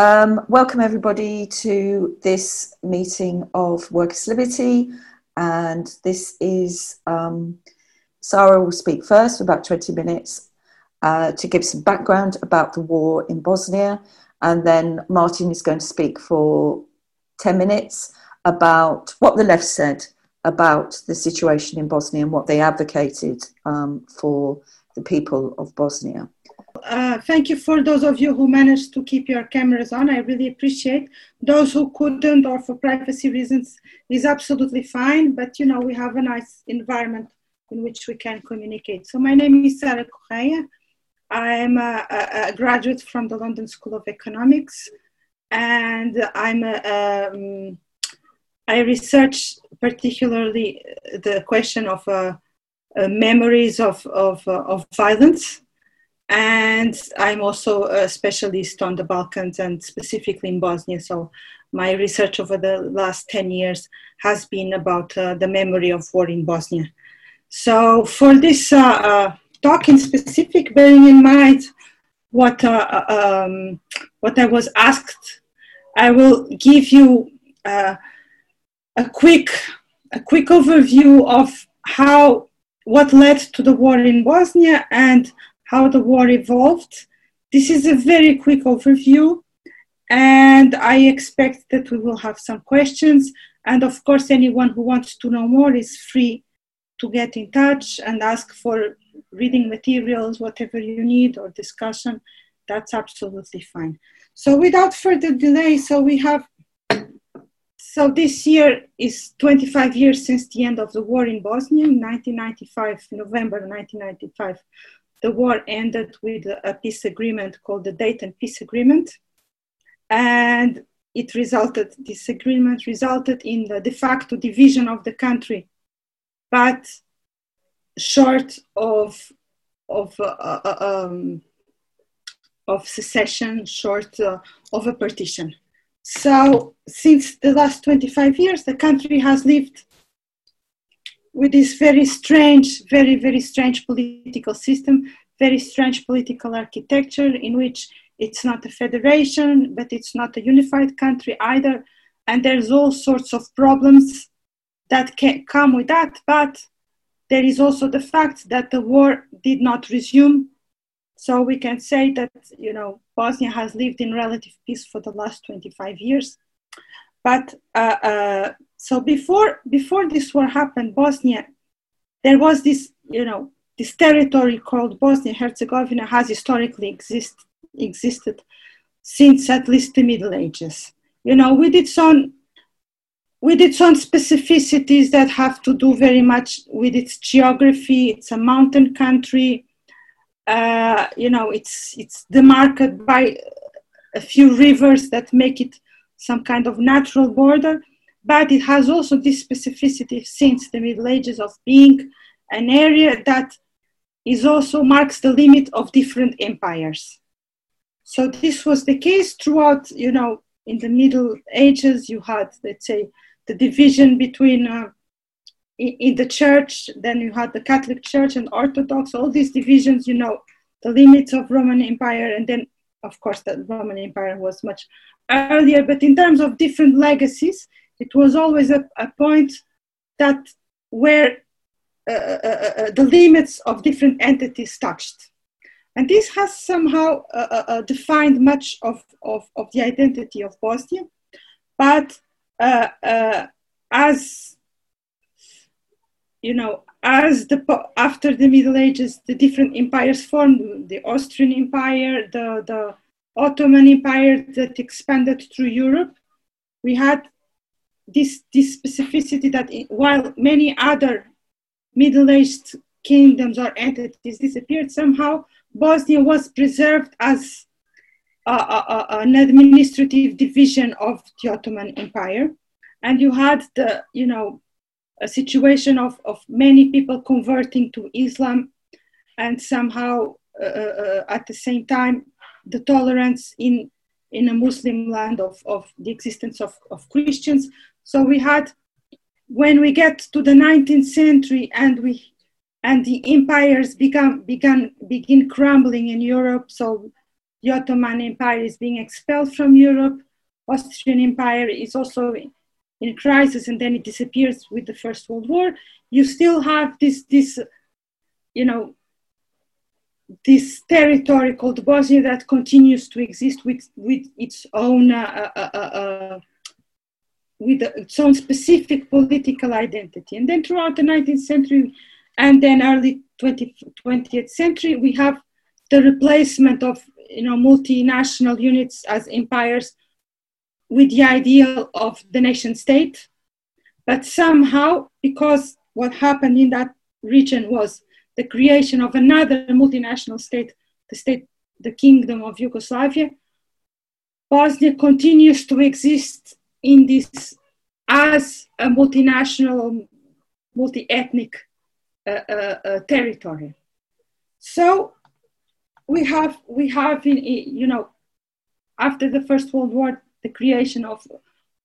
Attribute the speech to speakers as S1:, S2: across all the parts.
S1: Um, welcome everybody to this meeting of Workers' Liberty, and this is um, Sarah will speak first for about 20 minutes uh, to give some background about the war in Bosnia, and then Martin is going to speak for 10 minutes about what the left said about the situation in Bosnia and what they advocated um, for the people of Bosnia.
S2: Uh, thank you for those of you who managed to keep your cameras on. I really appreciate. Those who couldn't or for privacy reasons is absolutely fine, but you know, we have a nice environment in which we can communicate. So my name is Sarah Correia. I am a, a, a graduate from the London School of Economics and I'm a, um, I research particularly the question of uh, uh, memories of, of, uh, of violence and I'm also a specialist on the Balkans and specifically in Bosnia. So my research over the last 10 years has been about uh, the memory of war in Bosnia. So for this uh, uh, talk in specific, bearing in mind what, uh, uh, um, what I was asked, I will give you uh, a quick a quick overview of how what led to the war in Bosnia and how the war evolved. This is a very quick overview, and I expect that we will have some questions. And of course, anyone who wants to know more is free to get in touch and ask for reading materials, whatever you need, or discussion. That's absolutely fine. So, without further delay, so we have so this year is 25 years since the end of the war in Bosnia. In 1995, November 1995, the war ended with a peace agreement called the Dayton Peace Agreement. And it resulted, this agreement resulted in the de facto division of the country, but short of, of, uh, uh, um, of secession, short uh, of a partition. So, since the last 25 years, the country has lived with this very strange, very, very strange political system, very strange political architecture in which it's not a federation, but it's not a unified country either. And there's all sorts of problems that can come with that. But there is also the fact that the war did not resume. So we can say that, you know, Bosnia has lived in relative peace for the last 25 years. But uh, uh, so before before this war happened, Bosnia, there was this you know this territory called Bosnia Herzegovina has historically exist, existed since at least the Middle Ages. You know, with its own with its own specificities that have to do very much with its geography. It's a mountain country. Uh, you know, it's it's demarcated by a few rivers that make it some kind of natural border but it has also this specificity since the Middle Ages of being an area that is also marks the limit of different empires. So this was the case throughout, you know, in the Middle Ages, you had, let's say, the division between uh, in the church, then you had the Catholic Church and Orthodox, all these divisions, you know, the limits of Roman Empire, and then, of course, the Roman Empire was much earlier, but in terms of different legacies, it was always a, a point that where uh, uh, uh, uh the limits of different entities touched. And this has somehow uh, uh, defined much of, of, of, the identity of Bosnia. But as you know, as the after the Middle Ages, the different empires formed: the Austrian Empire, the the Ottoman Empire that expanded through Europe. We had this, this specificity that while many other middle-aged kingdoms or entities disappeared, somehow Bosnia was preserved as a, a, an administrative division of the Ottoman Empire. And you had the, you know, a situation of, of many people converting to Islam and somehow uh, uh, at the same time the tolerance in in a Muslim land of, of the existence of, of Christians. So we had, when we get to the 19th century and we and the empires began began begin crumbling in Europe. So the Ottoman Empire is being expelled from Europe. Austrian Empire is also in crisis, and then it disappears with the First World War. You still have this, this, you know, this territory called Bosnia that continues to exist with, with its own uh, uh, uh, uh with its own specific political identity. And then throughout the 19th century and then early 20, 20th century, we have the replacement of you know multinational units as empires with the ideal of the nation state. But somehow, because what happened in that region was the creation of another multinational state, the state, the Kingdom of Yugoslavia, Bosnia continues to exist in this as a multinational, multi-ethnic uh, uh, uh, territory. So we have we have in, you know after the First World War the creation of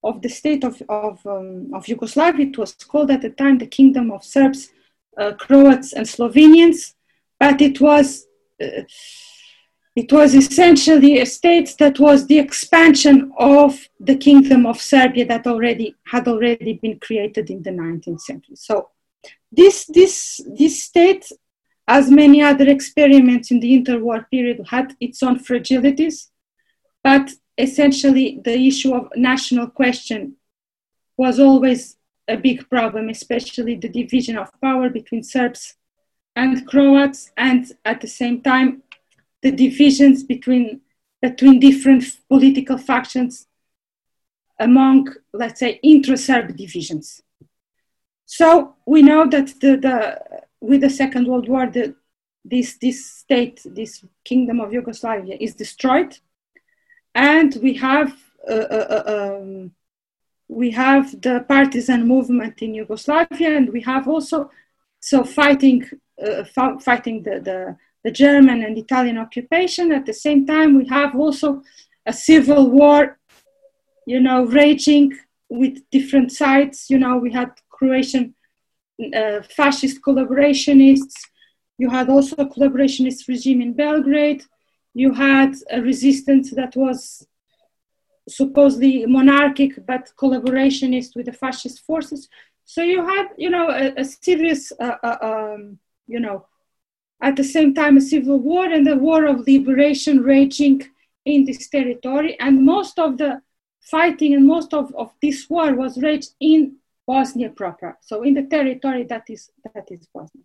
S2: of the state of of, um, of Yugoslavia. It was called at the time the Kingdom of Serbs, uh, Croats, and Slovenians, but it was uh, it was essentially a state that was the expansion of the Kingdom of Serbia that already had already been created in the 19th century. So this, this, this state, as many other experiments in the interwar period, had its own fragilities, but essentially the issue of national question was always a big problem, especially the division of power between Serbs and Croats, and at the same time, the divisions between between different political factions among, let's say, intra-Serb divisions. So we know that the, the with the Second World War, the, this this state, this kingdom of Yugoslavia, is destroyed, and we have uh, uh, uh um, we have the partisan movement in Yugoslavia, and we have also so fighting uh, fighting the, the the German and Italian occupation. At the same time, we have also a civil war, you know, raging with different sides. You know, we had Croatian uh, fascist collaborationists. You had also a collaborationist regime in Belgrade. You had a resistance that was supposedly monarchic but collaborationist with the fascist forces. So you had, you know, a, a serious, uh, uh, um, you know, at the same time, a civil war and a war of liberation raging in this territory. And most of the fighting and most of, of this war was raged in Bosnia proper, so in the territory that is, that is Bosnia.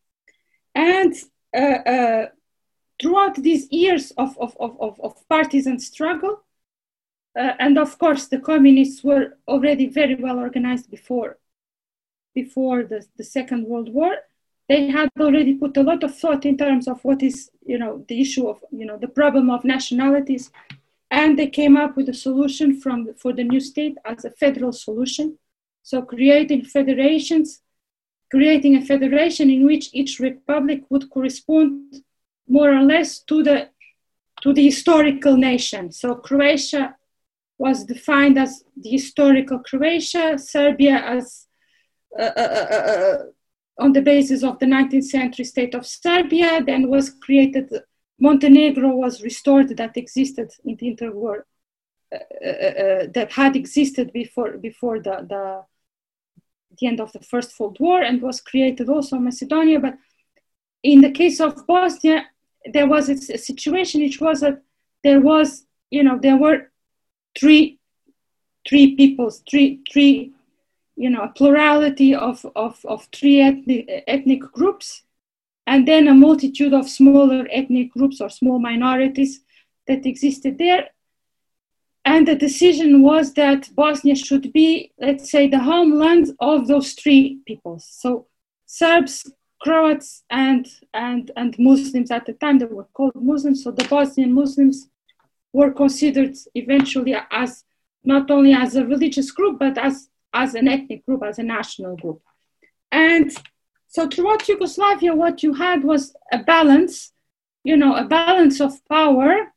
S2: And uh, uh, throughout these years of, of, of, of partisan struggle, uh, and of course, the communists were already very well organized before, before the, the Second World War. They had already put a lot of thought in terms of what is you know the issue of you know the problem of nationalities and they came up with a solution from for the new state as a federal solution. So creating federations creating a federation in which each republic would correspond more or less to the to the historical nation so croatia was defined as the historical croatia serbia as uh, uh, uh, uh on the basis of the 19th century state of Serbia. Then was created, Montenegro was restored that existed in the interwar, uh, uh, uh, that had existed before, before the, the, the end of the First World War and was created also Macedonia. But in the case of Bosnia, there was a, a situation which was that there was, you know, there were three, three peoples, three, three you know, a plurality of, of, of three ethnic, ethnic groups, and then a multitude of smaller ethnic groups or small minorities that existed there. And the decision was that Bosnia should be, let's say, the homeland of those three peoples. So Serbs, Croats, and, and, and Muslims at the time, they were called Muslims. So the Bosnian Muslims were considered eventually as not only as a religious group, but as as an ethnic group, as a national group. And so throughout Yugoslavia, what you had was a balance, you know, a balance of power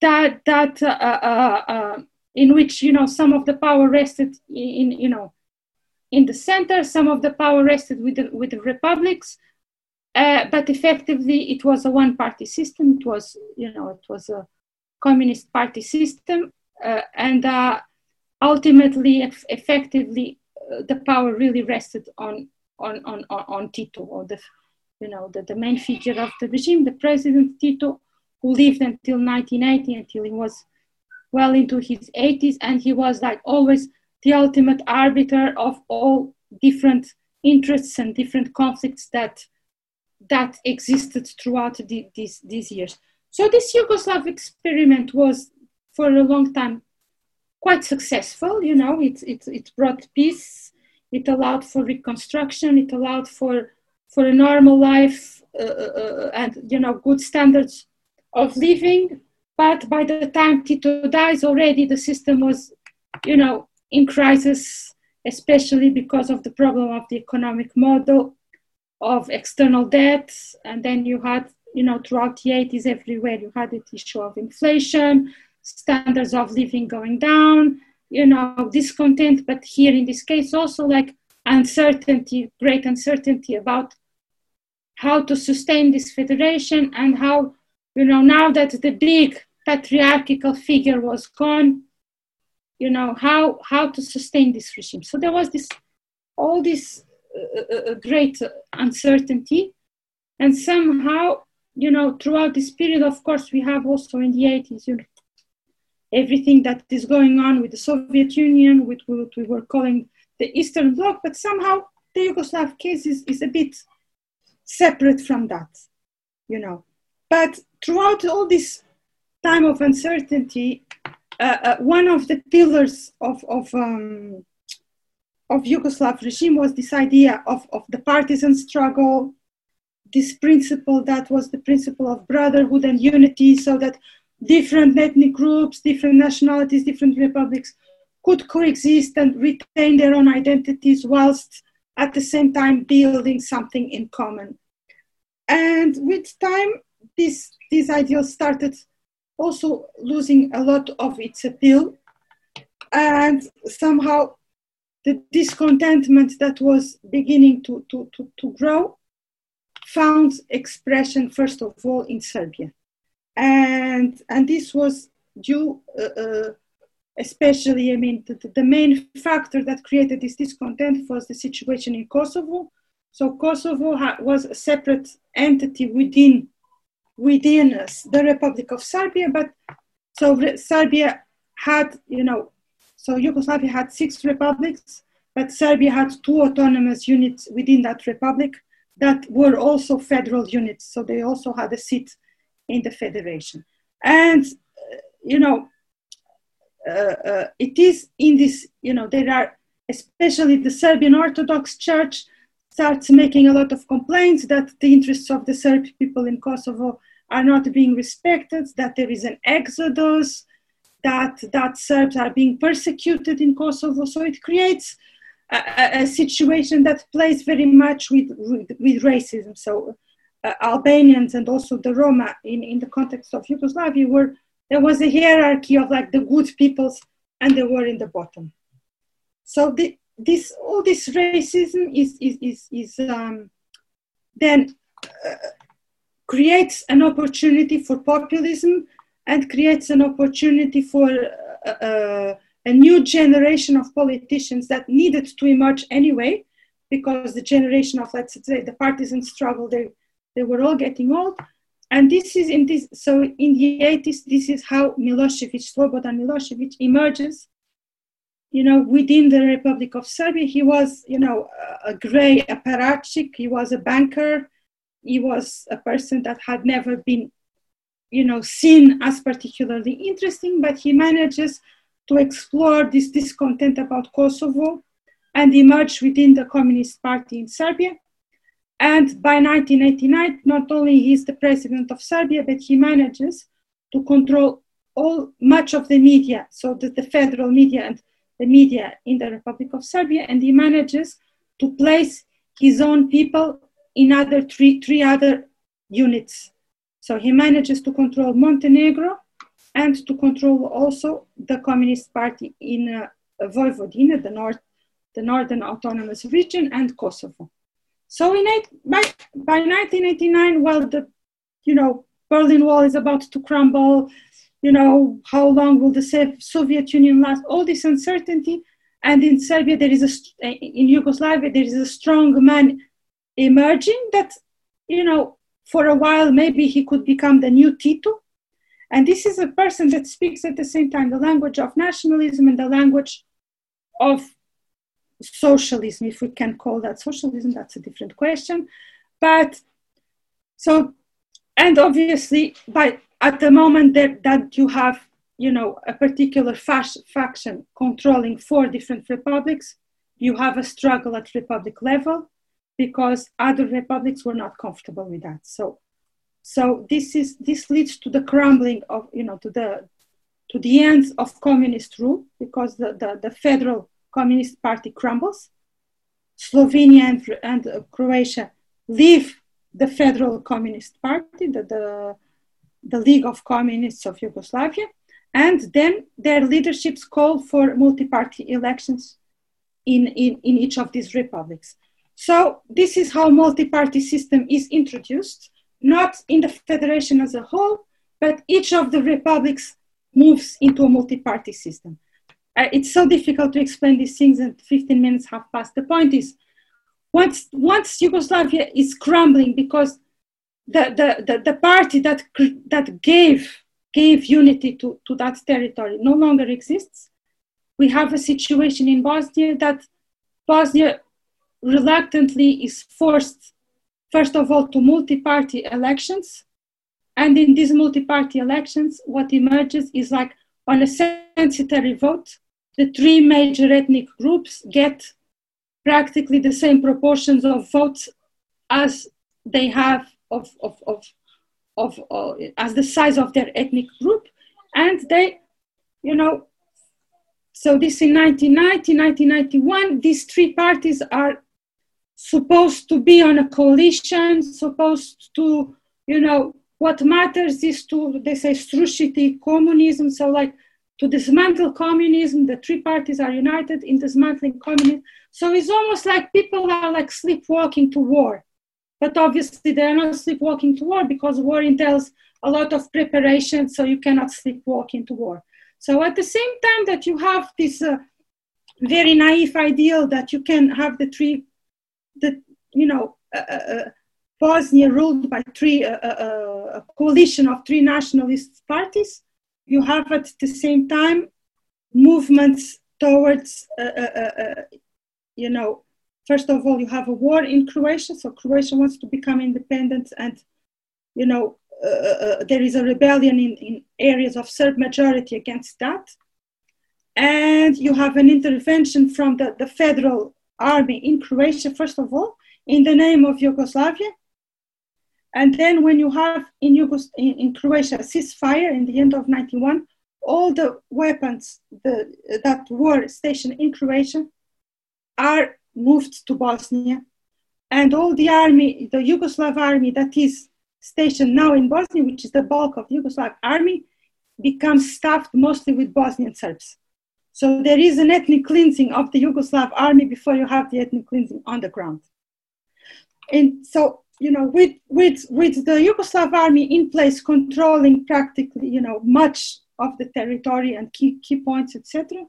S2: that that uh, uh, uh, in which you know some of the power rested in you know in the center, some of the power rested with the, with the republics, uh, but effectively it was a one-party system. It was you know it was a communist party system, uh, and uh, ultimately, effectively, uh, the power really rested on on on on Tito, or the you know the, the main figure of the regime, the president Tito, who lived until 1980, until he was well into his 80s, and he was like always the ultimate arbiter of all different interests and different conflicts that that existed throughout the, these, these years. So this Yugoslav experiment was for a long time quite successful. You know, it, it, it brought peace, it allowed for reconstruction, it allowed for, for a normal life uh, uh, uh and, you know, good standards of living. But by the time Tito dies already, the system was, you know, in crisis, especially because of the problem of the economic model, of external debt, and then you had, you know, throughout the 80s, everywhere you had the issue of inflation, standards of living going down, you know, discontent, but here in this case also like uncertainty, great uncertainty about how to sustain this federation and how, you know, now that the big patriarchal figure was gone, you know how how to sustain this regime. So there was this all this uh, uh, uh, great uncertainty. And somehow you know throughout this period of course we have also in the 80s you know everything that is going on with the soviet union with what we were calling the eastern bloc but somehow the yugoslav case is, is a bit separate from that you know. But throughout all this time of uncertainty uh, uh, one of the pillars of, of, um, of Yugoslav regime was this idea of, of the partisan struggle, this principle that was the principle of brotherhood and unity, so that different ethnic groups, different nationalities, different republics could coexist and retain their own identities whilst at the same time building something in common. And with time, this, these ideals started also losing a lot of its appeal. And somehow the discontentment that was beginning to, to, to, to grow found expression, first of all, in Serbia. And, and this was due, uh, uh, especially, I mean, the, the main factor that created this discontent was the situation in Kosovo. So Kosovo ha- was a separate entity within within the Republic of Serbia, but so Serbia had, you know, so Yugoslavia had six republics, but Serbia had two autonomous units within that republic that were also federal units. So they also had a seat in the federation. And, uh, you know, uh, uh, it is in this, you know, there are, especially the Serbian Orthodox Church starts making a lot of complaints that the interests of the Serb people in Kosovo are not being respected, that there is an exodus, that, that Serbs are being persecuted in Kosovo. So it creates a, a situation that plays very much with, with, with racism. So uh, Albanians and also the Roma in, in the context of Yugoslavia were, there was a hierarchy of like the good peoples and they were in the bottom. So the, this all this racism is is is, is um, then uh, creates an opportunity for populism and creates an opportunity for uh, uh, a new generation of politicians that needed to emerge anyway because the generation of let's say the partisan struggle they they were all getting old and this is in this so in the 80s this is how milosevic slobodan milosevic emerges you know, within the Republic of Serbia, he was, you know, a gray apparatchik. He was a banker. He was a person that had never been, you know, seen as particularly interesting, but he manages to explore this discontent about Kosovo and emerge within the Communist Party in Serbia. And by 1989, not only he is the president of Serbia, but he manages to control all much of the media, so that the federal media and the media in the Republic of Serbia, and he manages to place his own people in other three, three other units. So he manages to control Montenegro and to control also the Communist Party in uh, Vojvodina, the north, the northern autonomous region, and Kosovo. So in eight, by, by 1989, well, the you know Berlin Wall is about to crumble. you know, how long will the Soviet Union last? All this uncertainty. And in Serbia, there is a, in Yugoslavia, there is a strong man emerging that, you know, for a while, maybe he could become the new Tito. And this is a person that speaks at the same time the language of nationalism and the language of socialism, if we can call that socialism, that's a different question. But so, and obviously, by at the moment that, that you have, you know, a particular faction controlling four different republics, you have a struggle at republic level because other republics were not comfortable with that. So, so this is this leads to the crumbling of, you know, to the to the end of communist rule because the, the, the federal communist party crumbles. Slovenia and, and uh, Croatia leave the federal communist party, the, the, the League of Communists of Yugoslavia, and then their leaderships call for multi-party elections in, in, in each of these republics. So this is how multi-party system is introduced, not in the federation as a whole, but each of the republics moves into a multi-party system. Uh, it's so difficult to explain these things and 15 minutes have passed. The point is, once, once Yugoslavia is crumbling because the, the, the, the party that, that gave, gave unity to, to that territory no longer exists, we have a situation in Bosnia that Bosnia reluctantly is forced, first of all, to multi party elections. And in these multi party elections, what emerges is like on a censitary vote, the three major ethnic groups get practically the same proportions of votes as they have of, of, of, of uh, as the size of their ethnic group. And they, you know, so this in 1990, 1991, these three parties are supposed to be on a coalition, supposed to, you know, what matters is to, they say, srušiti communism. So like to dismantle communism, the three parties are united in dismantling communism. So it's almost like people are like sleepwalking to war. But obviously they're not sleepwalking to war because war entails a lot of preparation, so you cannot sleepwalk into war. So at the same time that you have this uh, very naive ideal that you can have the three the you know uh, uh, uh, Bosnia ruled by three uh, uh, a coalition of three nationalist parties. You have at the same time movements towards you know first of all you have a war in Croatia, so Croatia wants to become independent, and you know there is a rebellion in, in areas of Serb majority against that and you have an intervention from the, the federal army in Croatia, first of all, in the name of Yugoslavia. And then when you have in, Yugos- in, in Croatia ceasefire in the end of 91, all the weapons the, that were stationed in Croatia are moved to Bosnia. And all the army, the Yugoslav army that is stationed now in Bosnia, which is the bulk of the Yugoslav army, becomes staffed mostly with Bosnian Serbs. So there is an ethnic cleansing of the Yugoslav army before you have the ethnic cleansing on the ground. And so, you know, with, with, with the Yugoslav army in place controlling practically, you know, much of the territory and key, key points, etc.,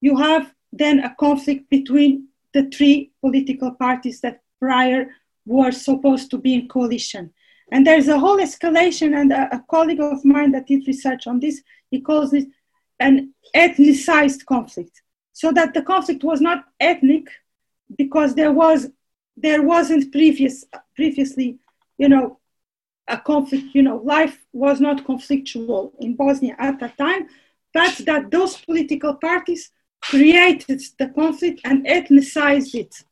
S2: you have then a conflict between the three political parties that prior were supposed to be in coalition. And there's a whole escalation, and a, a colleague of mine that did research on this, he calls it an ethnicized conflict. So that the conflict was not ethnic because there was there wasn't previous previously you know a conflict you know life was not conflictual in bosnia at that time but that those political parties created the conflict and ethnicized it.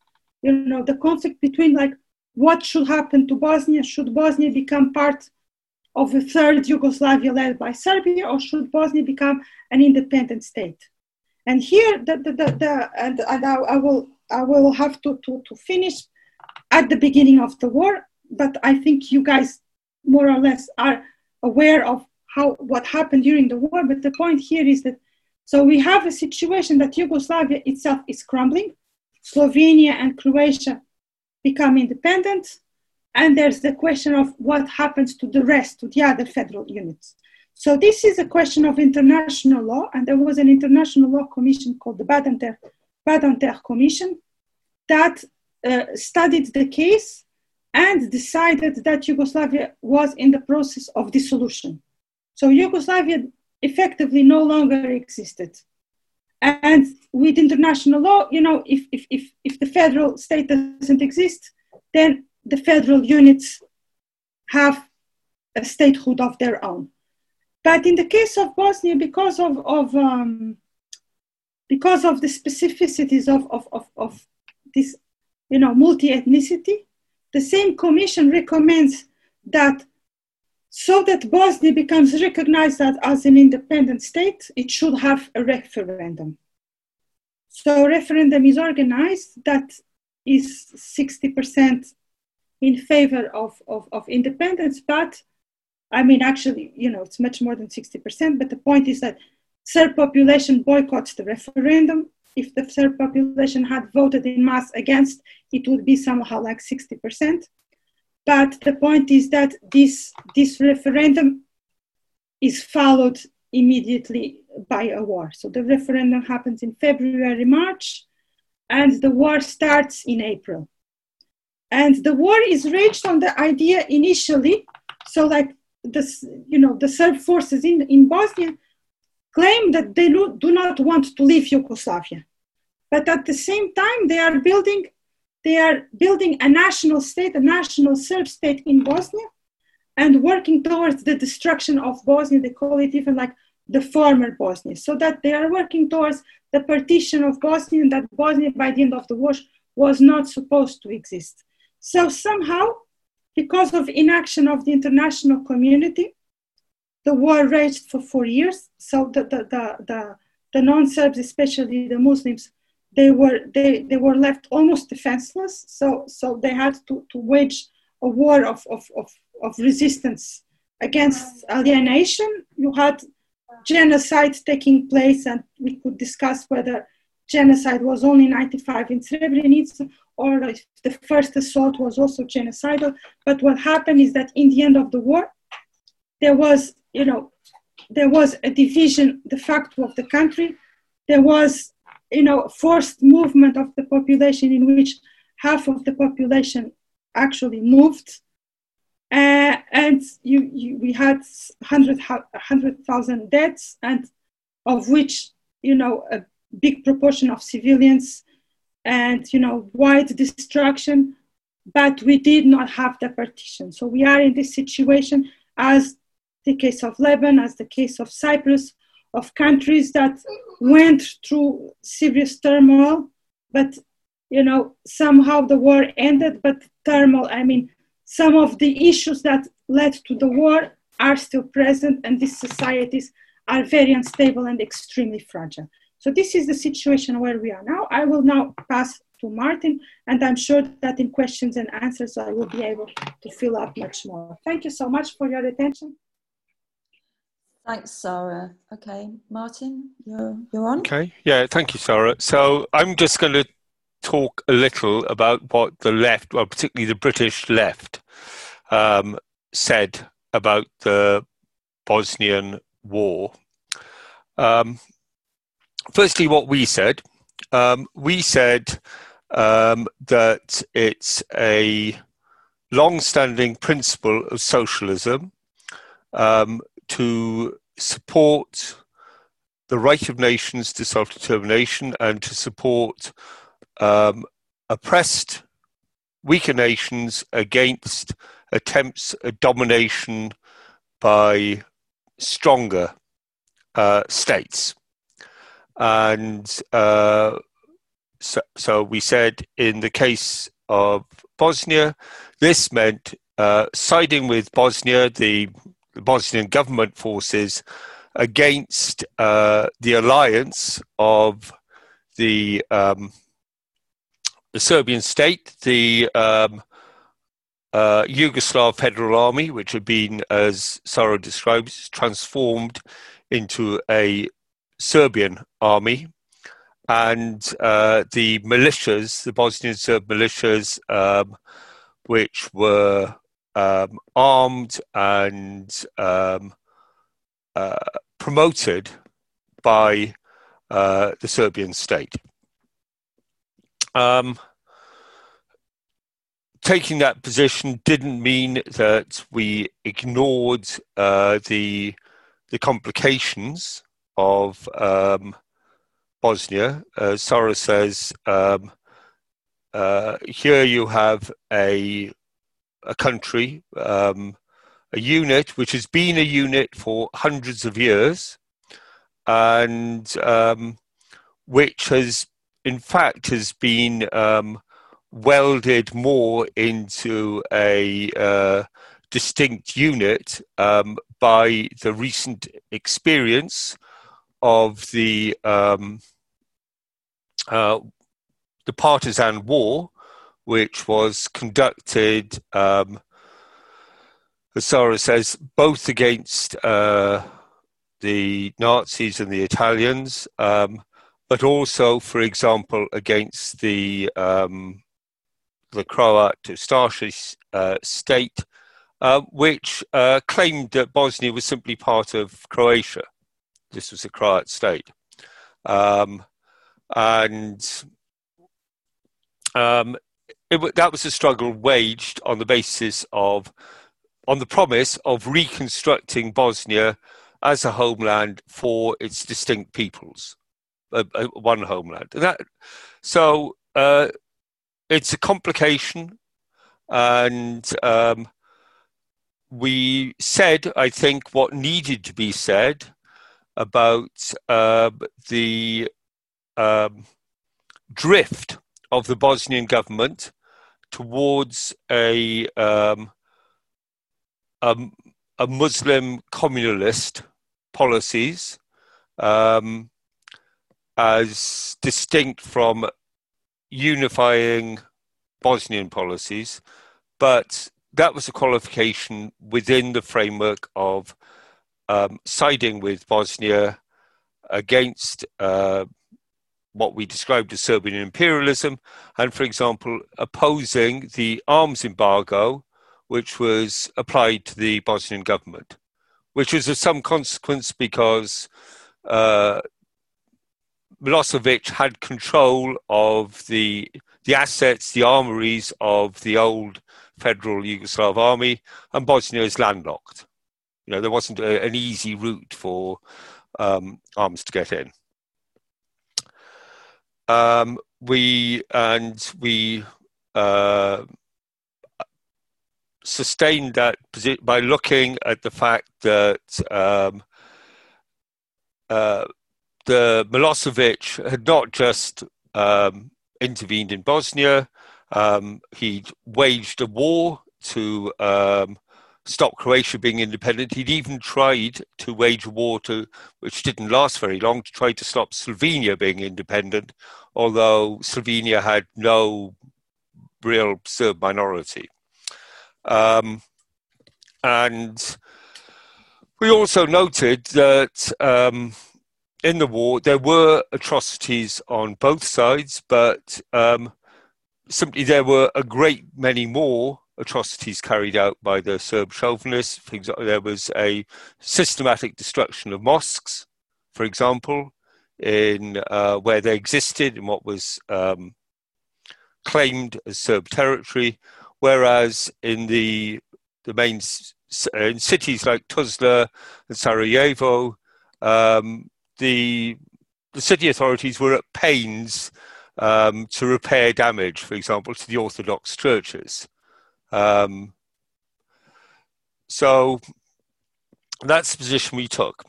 S2: You know the conflict between like what should happen to bosnia should bosnia become part of a third Yugoslavia led by Serbia, or should Bosnia become an independent state? And here, the, the, the, the and, and I, I, will, I will have to, to, to finish at the beginning of the war, but I think you guys more or less are aware of how what happened during the war. But the point here is that so we have a situation that Yugoslavia itself is crumbling, Slovenia and Croatia become independent, and there's the question of what happens to the rest, to the other federal units. So this is a question of international law, and there was an international law commission called the Badinter, Commission that uh, studied the case and decided that Yugoslavia was in the process of dissolution. So Yugoslavia effectively no longer existed. And with international law, you know, if, if, if, if the federal state doesn't exist, then the federal units have a statehood of their own. But in the case of Bosnia, because of, of um, because of the specificities of, of, of, of this, you know, multi-ethnicity, the same commission recommends that so that Bosnia becomes recognized as an independent state, it should have a referendum. So a referendum is organized that is 60% in favor of, of, of independence, but I mean, actually, you know, it's much more than 60%, but the point is that Serb population boycotts the referendum. If the Serb population had voted in mass against, it would be somehow like 60%. But the point is that this, this referendum is followed immediately by a war. So the referendum happens in February, March, and the war starts in April. And the war is raged on the idea initially, so like the, you know, the Serb forces in, in Bosnia claim that they do, do not want to leave Yugoslavia. But at the same time, they are building, they are building a national state, a national Serb state in Bosnia, and working towards the destruction of Bosnia. They call it even like the former Bosnia, so that they are working towards the partition of Bosnia, and that Bosnia, by the end of the war, was not supposed to exist. So somehow because of inaction of the international community, the war raged for four years. So the, the, the, the, the non-Serbs, especially the Muslims, they were, they, they were left almost defenseless. So, so they had to, to wage a war of, of, of, of resistance against alienation. You had genocide taking place, and we could discuss whether genocide was only 95 in Srebrenica or if the first assault was also genocidal. But what happened is that in the end of the war, there was, you know, there was a division de facto of the country. There was, you know, forced movement of the population in which half of the population actually moved. Uh, and you, you, we had 100,000 100, deaths, and of which, you know, a big proportion of civilians and you know wide destruction but we did not have the partition. So we are in this situation as the case of lebanon as the case of cyprus of countries that went through serious turmoil but you know somehow the war ended but turmoil i mean some of the issues that led to the war are still present and these societies are very unstable and extremely fragile so this is the situation where we are now. I will now pass to Martin, and I'm sure that in questions and answers, I will be able to fill up much more. Thank you so much for your attention.
S1: Thanks, Sarah. Okay, Martin, you're, you're on.
S3: Okay, yeah, thank you, Sarah. So I'm just going to talk a little about what the left, well, particularly the British left, um, said about the Bosnian War. Um, firstly, what we said. Um, we said um, that it's a long-standing principle of socialism um, to support the right of nations to self-determination and to support um, oppressed, weaker nations against attempts at domination by stronger uh, states. And uh, so, so, we said in the case of Bosnia, this meant uh, siding with Bosnia, the, Bosnian government forces, against uh, the alliance of the um, the Serbian state, the um, uh, Yugoslav Federal Army, which had been, as Sarah describes, transformed into a Serbian army and uh, the militias, the Bosnian Serb militias, um, which were um, armed and um, uh, promoted by uh, the Serbian state. Um, taking that position didn't mean that we ignored uh, the the complications of um, Bosnia. Uh, Sara says um, uh, here you have a a country, um, a unit which has been a unit for hundreds of years, and um, which has, in fact, has been um, welded more into a uh, distinct unit um, by the recent experience of the um, uh, the partisan war, which was conducted, um, as Sara says, both against uh, the Nazis and the Italians, um, but also, for example, against the um, the Croat Ustashi uh, state, uh, which uh, claimed that Bosnia was simply part of Croatia. This was a Croat state. Um, and um, it, that was a struggle waged on the basis of, on the promise of reconstructing Bosnia as a homeland for its distinct peoples, uh, one homeland. That, so uh, it's a complication, and um, we said, I think, what needed to be said about uh, the um, drift of the Bosnian government towards a, um, a, a, Muslim communalist policies um, as distinct from unifying Bosnian policies, but that was a qualification within the framework of um, siding with Bosnia against uh, what we described as Serbian imperialism, and, for example, opposing the arms embargo which was applied to the Bosnian government, which was of some consequence because uh, Milosevic had control of the the assets, the armories of the old federal Yugoslav army, and Bosnia is landlocked. You know, there wasn't a, an easy route for um, arms to get in. Um, we and we uh, sustained that by looking at the fact that um, uh, the Milosevic had not just um, intervened in Bosnia, um, he'd waged a war to um, stop Croatia being independent. He'd even tried to wage war to, which didn't last very long, to try to stop Slovenia being independent, although Slovenia had no real Serb minority. Um, and we also noted that um, in the war there were atrocities on both sides, but um, simply there were a great many more atrocities carried out by the Serb chauvinists. There was a systematic destruction of mosques, for example, in uh, where they existed in what was um, claimed as Serb territory, whereas in the the main in cities like Tuzla and Sarajevo, um, the the city authorities were at pains um, to repair damage, for example, to the Orthodox churches. Um, so that's the position we took.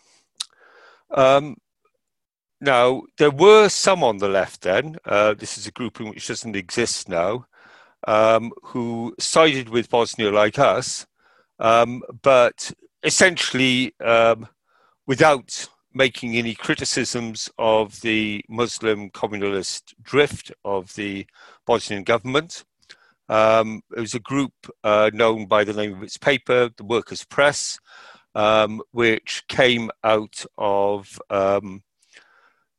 S3: Um, now, there were some on the left then, uh, this is a grouping which doesn't exist now, um, who sided with Bosnia like us, um, but essentially um, without making any criticisms of the Muslim communalist drift of the Bosnian government. Um, it was a group uh, known by the name of its paper, the Workers' Press, um, which came out of um,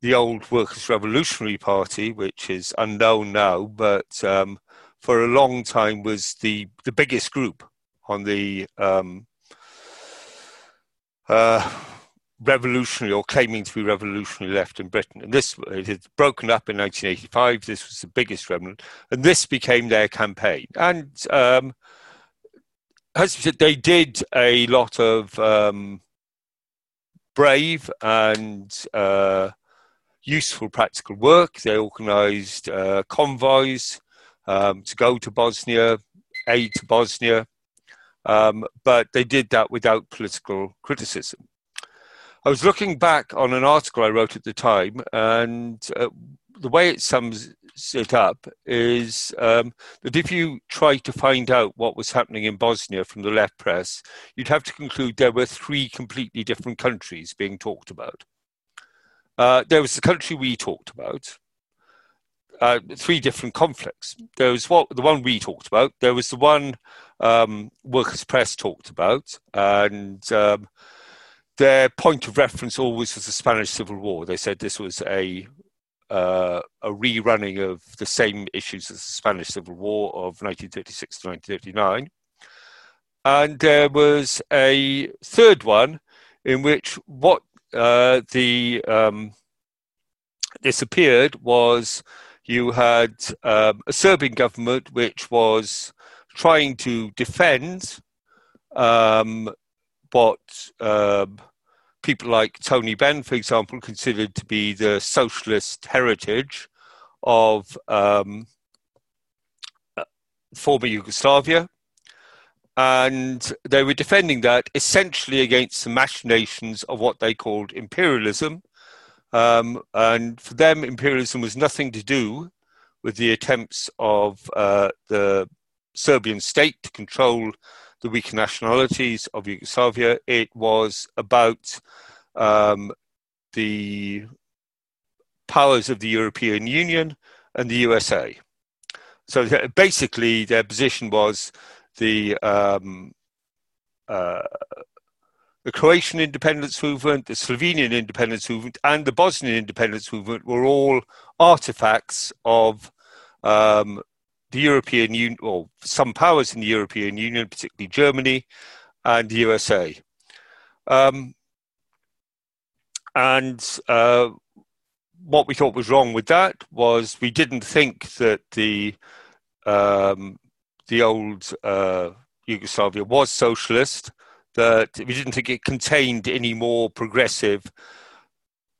S3: the old Workers' Revolutionary Party, which is unknown now, but um, for a long time was the, the biggest group on the um, uh, revolutionary or claiming to be revolutionary left in Britain. And this it had broken up in 1985. This was the biggest remnant, and this became their campaign. And um, as said, they did a lot of um, brave and uh, useful practical work. They organised uh, convoys um, to go to Bosnia, aid to Bosnia, um, but they did that without political criticism. I was looking back on an article I wrote at the time, and uh, the way it sums it up is um, that if you try to find out what was happening in Bosnia from the left press, you'd have to conclude there were three completely different countries being talked about. Uh, there was the country we talked about, uh, three different conflicts. There was what the one we talked about. There was the one um, Workers' Press talked about, and um, their point of reference always was the Spanish Civil War. They said this was a uh, a rerunning of the same issues as the Spanish Civil War of 1936 to 1939. And there was a third one in which what uh, the um, this appeared was you had um, a Serbian government which was trying to defend um, what um, people like Tony Benn, for example, considered to be the socialist heritage of um, uh, former Yugoslavia. And they were defending that essentially against the machinations of what they called imperialism. Um, and for them, imperialism was nothing to do with the attempts of uh, the Serbian state to control the weaker nationalities of Yugoslavia. It was about um, the powers of the European Union and the USA. So basically, their position was the um, uh, the Croatian independence movement, the Slovenian independence movement, and the Bosnian independence movement were all artifacts of um, the European Union, or some powers in the European Union, particularly Germany and the USA. Um, and uh, what we thought was wrong with that was we didn't think that the um, the old uh, Yugoslavia was socialist. That we didn't think it contained any more progressive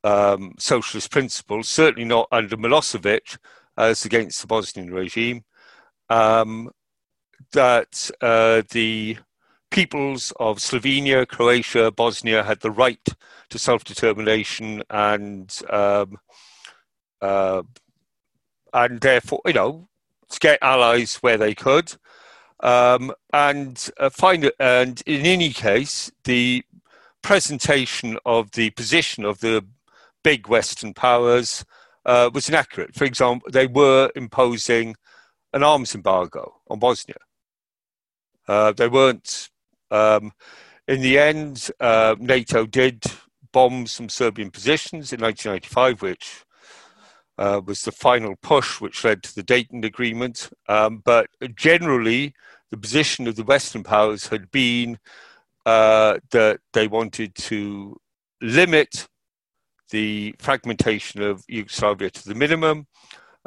S3: um, socialist principles. Certainly not under Milosevic, as against the Bosnian regime um, that uh, the peoples of Slovenia, Croatia, Bosnia had the right to self determination and um, uh, and therefore, you know, to get allies where they could. Um, and uh, find and in any case, the presentation of the position of the big Western powers uh, was inaccurate. For example, they were imposing an arms embargo on Bosnia. Uh, they weren't. Um, in the end, uh, NATO did bomb some Serbian positions in 1995, which uh, was the final push which led to the Dayton Agreement. Um, but generally, the position of the Western powers had been uh, that they wanted to limit the fragmentation of Yugoslavia to the minimum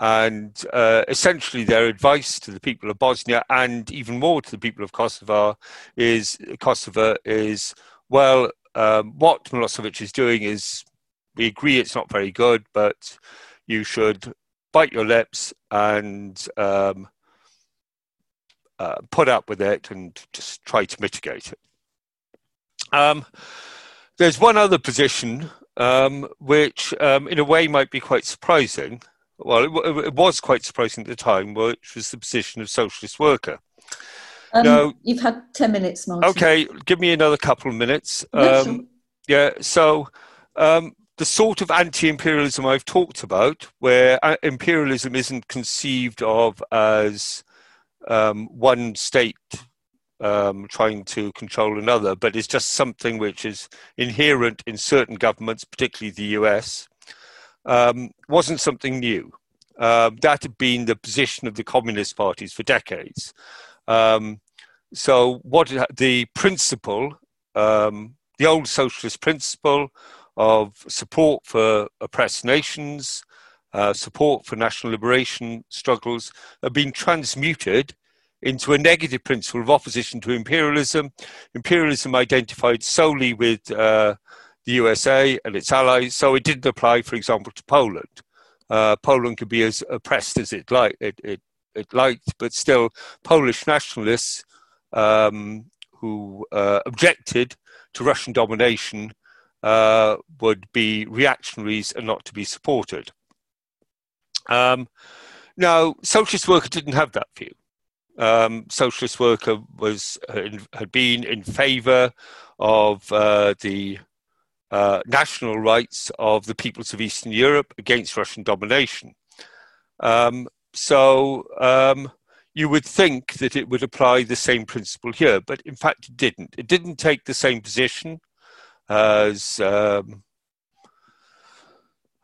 S3: and uh, essentially, their advice to the people of Bosnia and even more to the people of Kosovo is Kosovo is well, um, what Milosevic is doing is we agree it's not very good, but you should bite your lips and um, uh, put up with it and just try to mitigate it. Um, there's one other position um, which, um, in a way, might be quite surprising, well, it, it, was quite surprising at the time, which was the position of socialist worker.
S1: Um, now, you've had 10 minutes, Martin.
S3: Okay, give me another couple of minutes. Um. Yeah, so um, the sort of anti imperialism I've talked about, where uh, imperialism isn't conceived of as um, one state um, trying to control another, but it's just something which is inherent in certain governments, particularly the US um, wasn't something new. Uh, that had been the position of the communist parties for decades. Um, so, what the principle, um, the old socialist principle of support for oppressed nations, uh, support for national liberation struggles, have been transmuted into a negative principle of opposition to imperialism. Imperialism identified solely with uh, the USA and its allies, so it didn't apply, for example, to Poland. Uh, Poland could be as oppressed as it, it, it, it liked, but still, Polish nationalists um, who uh, objected to Russian domination uh, would be reactionaries and not to be supported. Um, now, Socialist Worker didn't have that view. Um, Socialist Worker was had been in favour of uh, the uh, national rights of the peoples of Eastern Europe against Russian domination. Um, so um, you would think that it would apply the same principle here, but in fact it didn't. It didn't take the same position as um,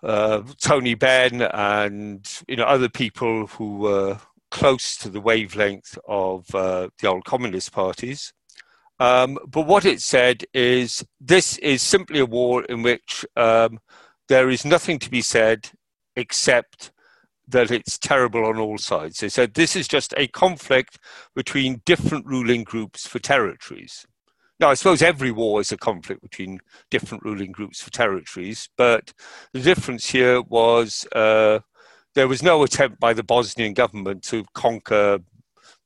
S3: uh, Tony Benn and you know other people who were close to the wavelength of uh, the old communist parties. Um, but what it said is this is simply a war in which um, there is nothing to be said except that it's terrible on all sides. They said this is just a conflict between different ruling groups for territories. Now, I suppose every war is a conflict between different ruling groups for territories, but the difference here was uh, there was no attempt by the Bosnian government to conquer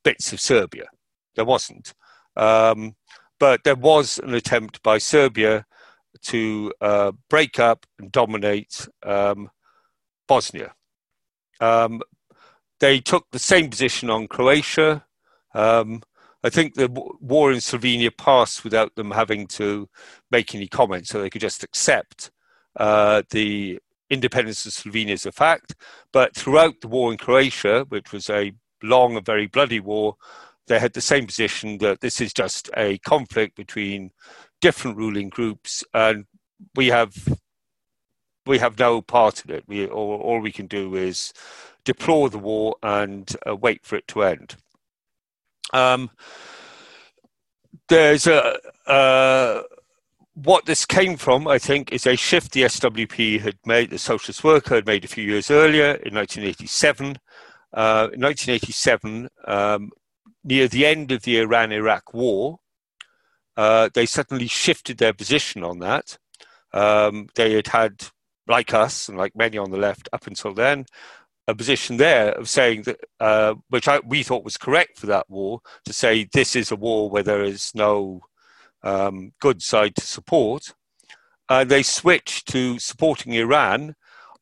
S3: bits of Serbia. There wasn't. Um, but there was an attempt by Serbia to uh, break up and dominate um, Bosnia. Um, they took the same position on Croatia. Um, I think the war in Slovenia passed without them having to make any comments, so they could just accept uh, the independence of Slovenia as a fact. But throughout the war in Croatia, which was a long and very bloody war, they had the same position that this is just a conflict between different ruling groups, and we have we have no part in it. We all, all we can do is deplore the war and uh, wait for it to end. Um, there's a, uh, what this came from, I think, is a shift the SWP had made, the Socialist Worker had made a few years earlier in 1987. Uh, in 1987, um, near the end of the Iran Iraq war, uh, they suddenly shifted their position on that. Um, they had had, like us and like many on the left up until then, a position there of saying that, uh, which I, we thought was correct for that war, to say this is a war where there is no um, good side to support. Uh, they switched to supporting Iran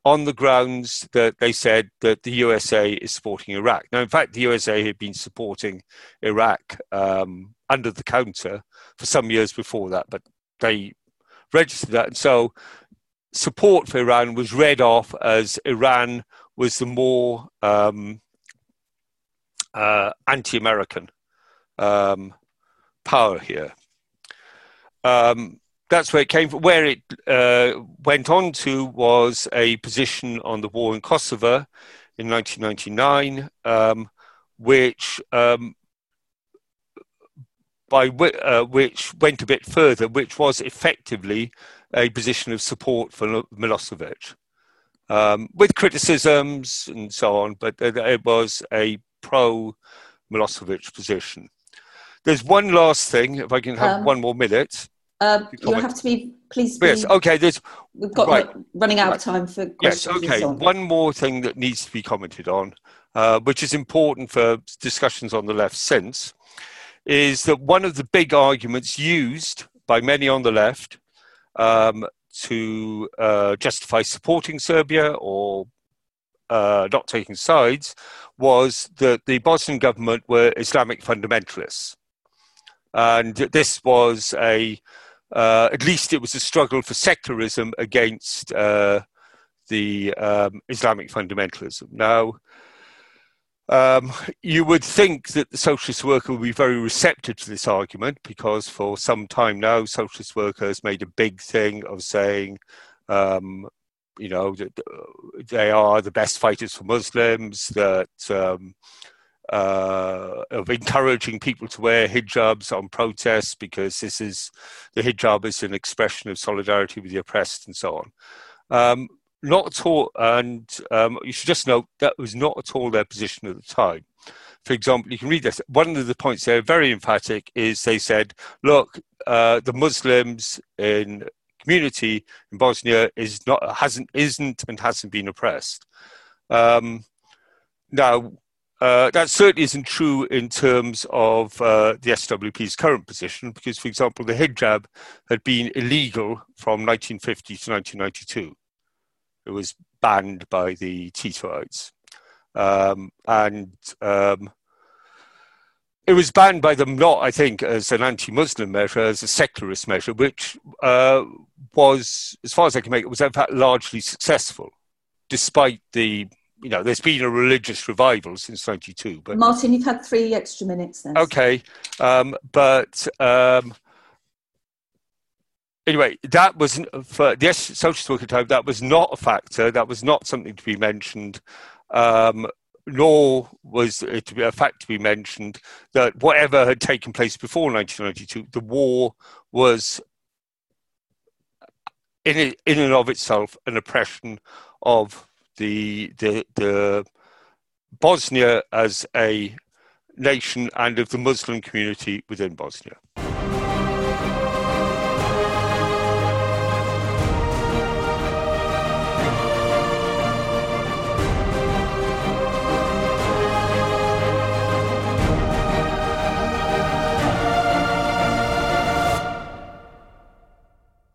S3: on the grounds that they said that the USA is supporting Iraq. Now, in fact, the USA had been supporting Iraq um, under the counter for some years before that, but they registered that. And so support for Iran was read off as Iran was the more um, uh, anti American um, power here. Um, that's where it came from. Where it uh, went on to was a position on the war in Kosovo in 1999, um, which um, by w- uh, which went a bit further, which was effectively a position of support for Milosevic, um, with criticisms and so on, but it was a pro Milosevic position. There's one last thing, if I can have um, one more minute.
S1: Uh, you have to be, please. Be,
S3: yes. Okay. There's.
S1: We've got right. running out of time for questions.
S3: Yes. Okay. One more thing that needs to be commented on, uh, which is important for discussions on the left since, is that one of the big arguments used by many on the left um, to uh, justify supporting Serbia or uh, not taking sides was that the Bosnian government were Islamic fundamentalists. And this was a uh, at least it was a struggle for secularism against uh, the um, Islamic fundamentalism. Now, um, you would think that the socialist worker would be very receptive to this argument because for some time now, socialist workers made a big thing of saying, um, you know, that uh, they are the best fighters for Muslims, that um, uh, of encouraging people to wear hijabs on protests because this is the hijab is an expression of solidarity with the oppressed and so on. Um, not at all, and um, you should just note that was not at all their position at the time. For example, you can read this. One of the points they're very emphatic is they said, look, uh, the Muslims in community in Bosnia is not hasn't isn't and hasn't been oppressed. Um, now, uh, that certainly isn't true in terms of uh, the SWP's current position, because, for example, the hijab had been illegal from 1950 to 1992. It was banned by the Titoites. Um, and um, it was banned by them not, I think, as an anti-Muslim measure, as a secularist measure, which uh, was, as far as I can make it, was in fact largely successful, despite the, you know, there's been a religious revival since '92. But
S1: Martin, you've had three extra minutes then.
S3: Okay, um, but um, anyway, that was for the social worker time. That was not a factor. That was not something to be mentioned. Um, nor was it to be a fact to be mentioned that whatever had taken place before 1992, the war was in in and of itself an oppression of the the the Bosnia as a nation and of the Muslim community within Bosnia.